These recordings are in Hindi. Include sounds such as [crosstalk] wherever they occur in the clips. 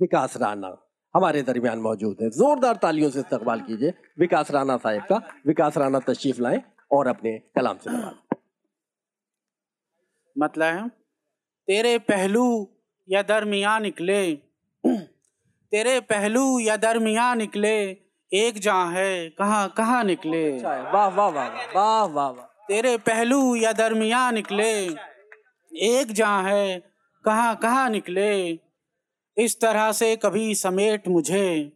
विकास राणा हमारे दरमियान मौजूद है। जोरदार तालियों से इस्तकबाल कीजिए। विकास राणा साहब का। विकास राणा तशरीफ़ लाएँ और अपने कलाम से नवाजें मतलब तेरे पहलू या दरमिया निकले। तेरे पहलू या दरमिया निकले। एक जहाँ है कहाँ कहाँ निकले। अच्छा वाह वाह वाह वाह वाह वाह वाह। तेरे पहलू या दरमिया निकले। एक जहाँ है कहाँ कहाँ निकले। इस तरह से कभी समेट मुझे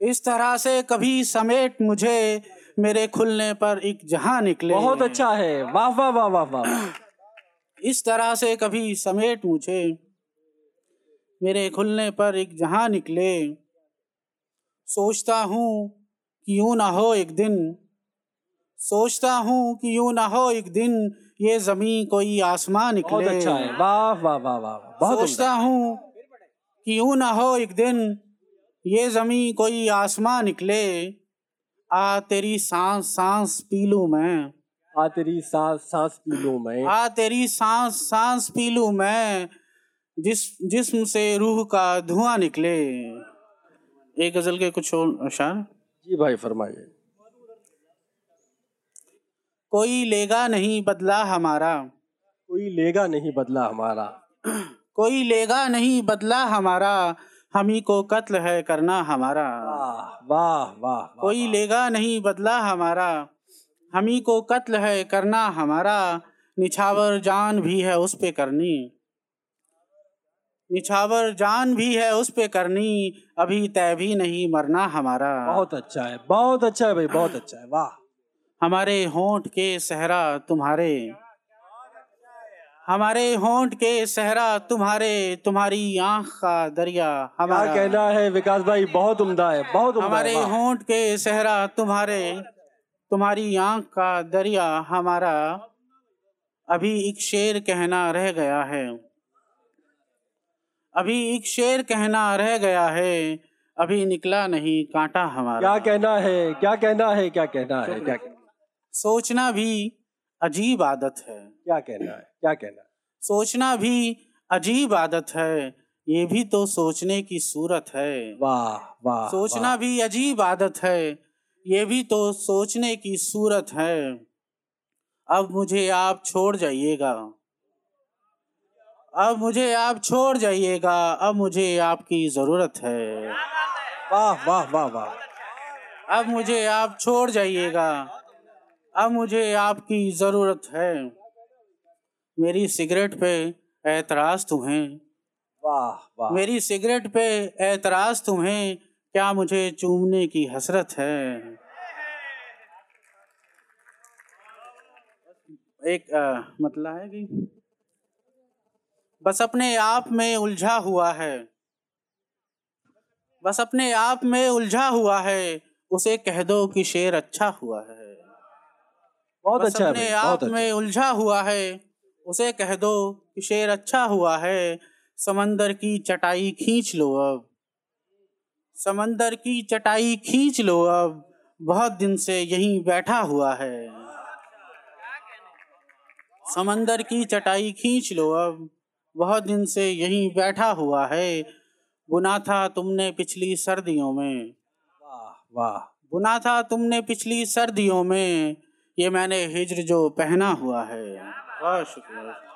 इस तरह से कभी समेट मुझे मेरे खुलने पर एक जहाँ निकले। बहुत अच्छा है। वाह वाह वाह वाह वाह। [clears throat] इस तरह से कभी समेट मुझे मेरे खुलने पर एक जहाँ निकले। सोचता हूँ कि यूँ ना हो एक दिन सोचता हूँ कि यूँ ना हो एक दिन ये जमी कोई आसमान निकले। बहुत अच्छा है। वाह वाह वाह वाह वाह, सोचता हूँ कि यूँ ना हो एक दिन? ये जमी कोई आसमां निकले। आ तेरी सांस सांस पी लूँ मैं। आ तेरी सांस सांस पी लूँ मैं। आ तेरी सांस सांस पी लूँ मैं। जिस जिस्म से रूह का धुआँ निकले। एक गज़ल के कुछ और अशार? जी भाई फरमाइए। कोई लेगा नहीं बदला हमारा। कोई लेगा नहीं बदला हमारा। कोई लेगा नहीं बदला हमारा। हम ही को कत्ल है करना हमारा। वाह वाह वाह कोई लेगा नहीं बदला हमारा। हम ही को कत्ल है करना हमारा। निछावर जान भी है उस पे करनी। निछावर जान भी है उस पे करनी। अभी तय भी नहीं मरना हमारा। बहुत अच्छा है बहुत अच्छा है भाई बहुत अच्छा है वाह। हमारे होंठ के सहरा तुम्हारे। हमारे होंठ के सहरा तुम्हारे तुम्हारी आँख का दरिया हमारा कहना है विकास भाई? बहुत उम्दा है बहुत उम्दा हमारे होंठ के सहरा तुम्हारे तुम्हारी आँख का दरिया हमारा अभी एक शेर कहना रह गया है। अभी एक शेर कहना रह गया है अभी निकला नहीं कांटा हमारा। क्या कहना है क्या कहना है क्या कहना है क्या कहना सोचना भी अजीब आदत है। क्या कहना है? क्या कहना है? सोचना भी अजीब आदत है ये भी तो सोचने की सूरत है। वाह वाह सोचना वाह। भी अजीब आदत है ये भी तो सोचने की सूरत है। अब मुझे आप छोड़ जाइएगा। अब मुझे आप छोड़ जाइएगा अब मुझे आपकी ज़रूरत है। वाह वाह वाह वाह। अब मुझे आप छोड़ जाइएगा। अब मुझे आपकी ज़रूरत है। मेरी सिगरेट पे एतराज़ तुम्हें। वाह वाह। मेरी सिगरेट पे एतराज़ तुम्हें। क्या मुझे चूमने की हसरत है? एक मतलब है कि? बस अपने आप में उलझा हुआ है। बस अपने आप में उलझा हुआ है। उसे कह दो कि शेर अच्छा हुआ है। बहुत अच्छा अपने आप अच्छा। में उलझा हुआ है। उसे कह दो कि शेर अच्छा हुआ है। समंदर की चटाई खींच लो अब। समंदर की चटाई खींच लो अब। बहुत दिन से यहीं बैठा हुआ है। समंदर की चटाई खींच लो अब। बहुत दिन से यहीं बैठा हुआ है। बुना था तुमने पिछली सर्दियों में। वाह वाह। बुना था तुमने पिछली सर्दियों में। ये मैंने हिजर जो पहना हुआ है। बहुत शुक्रिया।